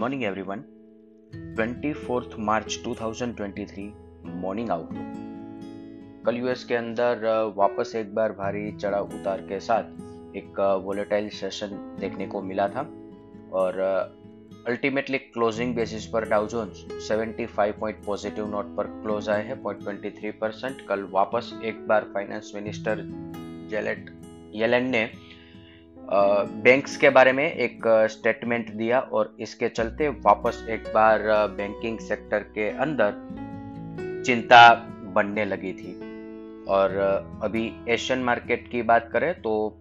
Morning everyone 24 March 2023 morning outlook कल US के अंदर वापस एक बार भारी चढ़ाव उतार के साथ एक वोलेटाइल सेशन देखने को मिला था और अल्टीमेटली क्लोजिंग बेसिस पर Dow Jones 75 point positive note पर क्लोज आए हैं पॉइंट ट्वेंटी थ्री परसेंट कल वापस एक बार फाइनेंस मिनिस्टर जेलेट येलेन ने बैंक्स के बारे में एक स्टेटमेंट दिया और इसके चलते वापस एक बार बैंकिंग सेक्टर के अंदर चिंता बनने लगी थी। और अभी एशियन मार्केट की बात करें तो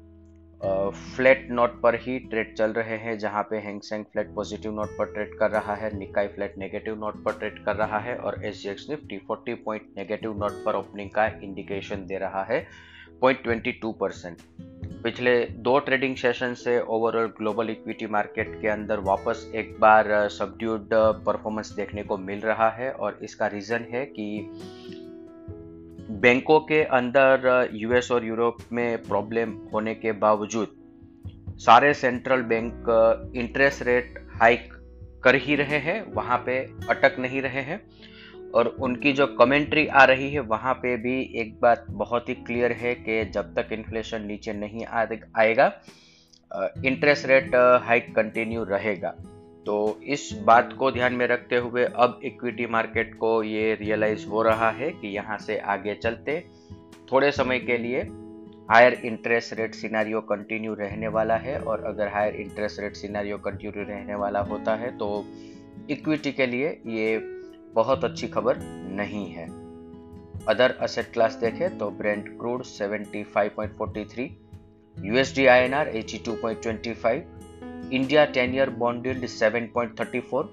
फ्लैट नोट पर ही ट्रेड चल रहे हैं, जहाँ पे Hang Seng flat positive note पर ट्रेड कर रहा है निकाई फ्लैट नेगेटिव नोट पर ट्रेड कर रहा है और S Nifty 40 point negative note पर ओपनिंग का इंडिकेशन दे रहा है। पॉइंट ट्वेंटी टू परसेंट पिछले दो ट्रेडिंग सेशन से ओवरऑल ग्लोबल इक्विटी मार्केट के अंदर वापस एक बार सबड्यूड परफॉर्मेंस देखने को मिल रहा है और इसका रीजन है कि बैंकों के अंदर यूएस और यूरोप में प्रॉब्लम होने के बावजूद सारे central bank interest rate hike कर ही रहे हैं, वहाँ पे अटक नहीं रहे हैं। और उनकी जो कमेंट्री आ रही है, वहाँ पे भी एक बात बहुत ही क्लियर है कि जब तक इन्फ्लेशन नीचे नहीं आएगा इंटरेस्ट रेट हाइक कंटिन्यू रहेगा। तो इस बात को ध्यान में रखते हुए अब इक्विटी मार्केट को ये रियलाइज़ हो रहा है कि यहाँ से आगे चलते, थोड़े समय के लिए higher interest rate scenario continue रहने वाला है और अगर higher interest rate scenario continue रहने वाला होता है तो इक्विटी के लिए ये बहुत अच्छी खबर नहीं है। अदर असेट क्लास देखें तो Brent crude 75.43 USD INR 82.25 India 10 year bond yield 7.34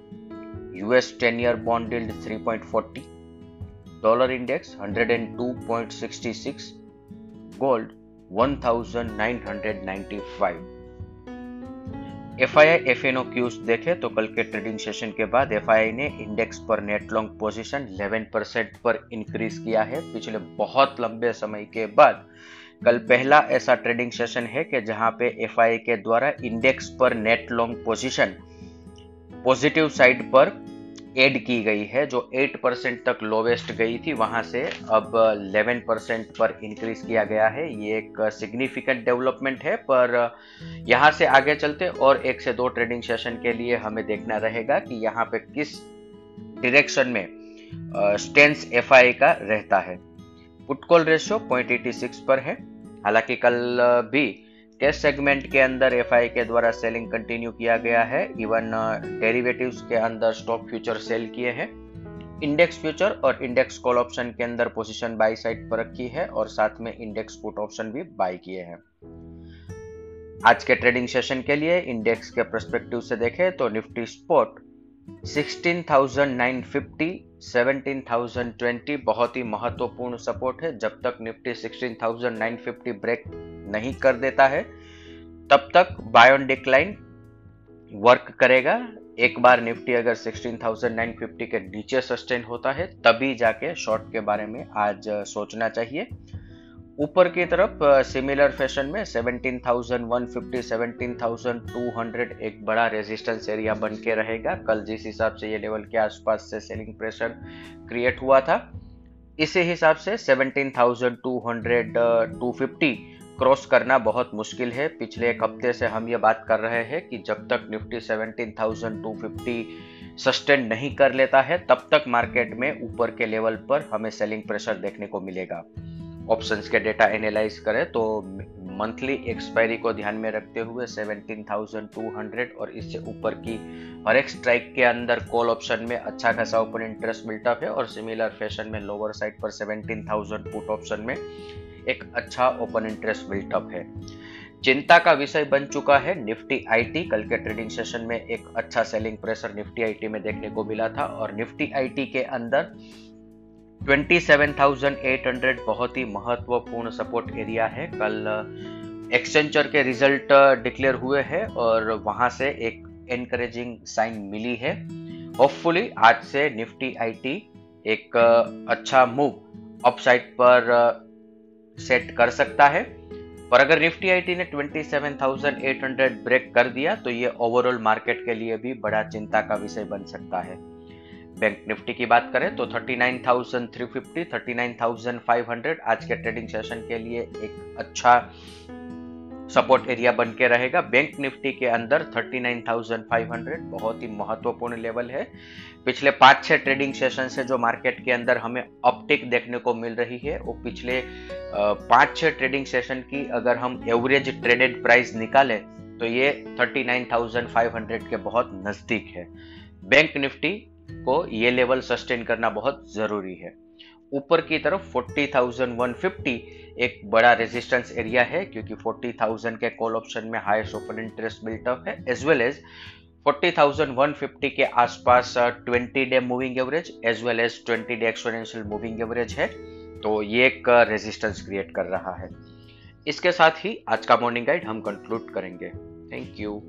US 10 year bond yield 3.40 dollar index 102.66 gold 1995 F I I cues देखे तो कल के ट्रेडिंग सेशन के बाद आई ने इंडेक्स पर नेट लॉन्ग पोजीशन 11 परसेंट पर इंक्रीज किया है। पिछले बहुत लंबे समय के बाद कल पहला ऐसा ट्रेडिंग सेशन है कि जहाँ पे एफ़ आई आई के द्वारा इंडेक्स पर net long position positive side पर एड की गई है, जो 8 परसेंट तक लोवेस्ट गई थी, वहाँ से अब 11 परसेंट पर इंक्रीज किया गया है। ये एक सिग्निफिकेंट डेवलपमेंट है, पर यहाँ से आगे चलते और एक से दो ट्रेडिंग सेशन के लिए हमें देखना रहेगा कि यहाँ पे किस डिरेक्शन में स्टेंस एफआई का रहता है। पुटकॉल रेशियो पॉइंट पर है। हालाँकि कल भी कैश सेगमेंट के अंदर एफआई के द्वारा सेलिंग कंटिन्यू किया गया है। इवन डेरिवेटिव्स uh, के अंदर स्टॉक फ्यूचर सेल किए हैं। इंडेक्स फ्यूचर और इंडेक्स कॉल ऑप्शन के अंदर पोजीशन बाई साइड पर रखी है और साथ में इंडेक्स पुट ऑप्शन भी बाई किए हैं। आज के ट्रेडिंग सेशन के लिए इंडेक्स के परस्पेक्टिव से देखें तो निफ्टी स्पॉट 16,950 17,020 बहुत ही महत्वपूर्ण सपोर्ट है। जब तक निफ्टी 16,950 ब्रेक नहीं कर देता है तब तक बायोन डिक्लाइन वर्क करेगा। एक बार निफ्टी अगर 16,950 के नीचे सस्टेन होता है तभी जाके शॉर्ट के बारे में आज सोचना चाहिए। ऊपर की तरफ़ सिमिलर फ़ैशन में 17,150 17,200 एक बड़ा रेजिस्टेंस एरिया बन के रहेगा। कल जिस हिसाब से ये लेवल के आसपास से सेलिंग प्रेशर क्रिएट हुआ था इसी हिसाब से 17,200 250 क्रॉस करना बहुत मुश्किल है। पिछले एक हफ़्ते से हम ये बात कर रहे हैं कि जब तक निफ्टी 17,250 सस्टेन नहीं कर लेता है तब तक मार्केट में ऊपर के लेवल पर हमें सेलिंग प्रेशर देखने को मिलेगा। ऑप्शंस के डेटा एनालाइज करें तो मंथली एक्सपायरी को ध्यान में रखते हुए 17,200 और इससे ऊपर की हर एक स्ट्राइक के अंदर कॉल ऑप्शन में अच्छा खासा ओपन इंटरेस्ट बिल्टअप है और सिमिलर फ़ैशन में लोअर साइड पर 17,000 पुट ऑप्शन में एक अच्छा ओपन इंटरेस्ट बिल्टअप है। चिंता का विषय बन चुका है निफ्टी आईटी कल के ट्रेडिंग सेशन में एक अच्छा सेलिंग प्रेशर निफ्टी आईटी में देखने को मिला था और निफ्टी आईटी के अंदर 27,800 बहुत ही महत्वपूर्ण सपोर्ट एरिया है। कल एक्सचेंचर के रिज़ल्ट डिक्लेयर हुए हैं और वहाँ से एक एनकरेजिंग साइन मिली है। होपफुली आज से निफ्टी आईटी एक अच्छा मूव अपसाइड पर सेट कर सकता है। पर अगर निफ्टी आईटी ने 27,800 ब्रेक कर दिया तो ये ओवरऑल मार्केट के लिए भी बड़ा चिंता का विषय बन सकता है। बैंक निफ्टी की बात करें तो 39,350, 39,500 आज के ट्रेडिंग सेशन के लिए एक अच्छा सपोर्ट एरिया बन के रहेगा। बैंक निफ्टी के अंदर 39,500 बहुत ही महत्वपूर्ण लेवल है। पिछले पाँच छह ट्रेडिंग सेशन से जो मार्केट के अंदर हमें ऑप्टिक देखने को मिल रही है वो पिछले पाँच छह ट्रेडिंग सेशन की अगर हम एवरेज ट्रेडेड प्राइस निकालें तो ये 39,500 के बहुत नज़दीक है। बैंक निफ्टी को ये लेवल सस्टेन करना बहुत ज़रूरी है। ऊपर की तरफ़ 40,150 एक बड़ा रेजिस्टेंस एरिया है क्योंकि 40,000 के कॉल ऑप्शन में highest open interest built up है एज वेल एज 40,150 के आसपास 20 day moving average as well as 20 day exponential moving average है तो ये एक रेजिस्टेंस क्रिएट कर रहा है। इसके साथ ही आज का मॉर्निंग गाइड हम कंक्लूड करेंगे। Thank you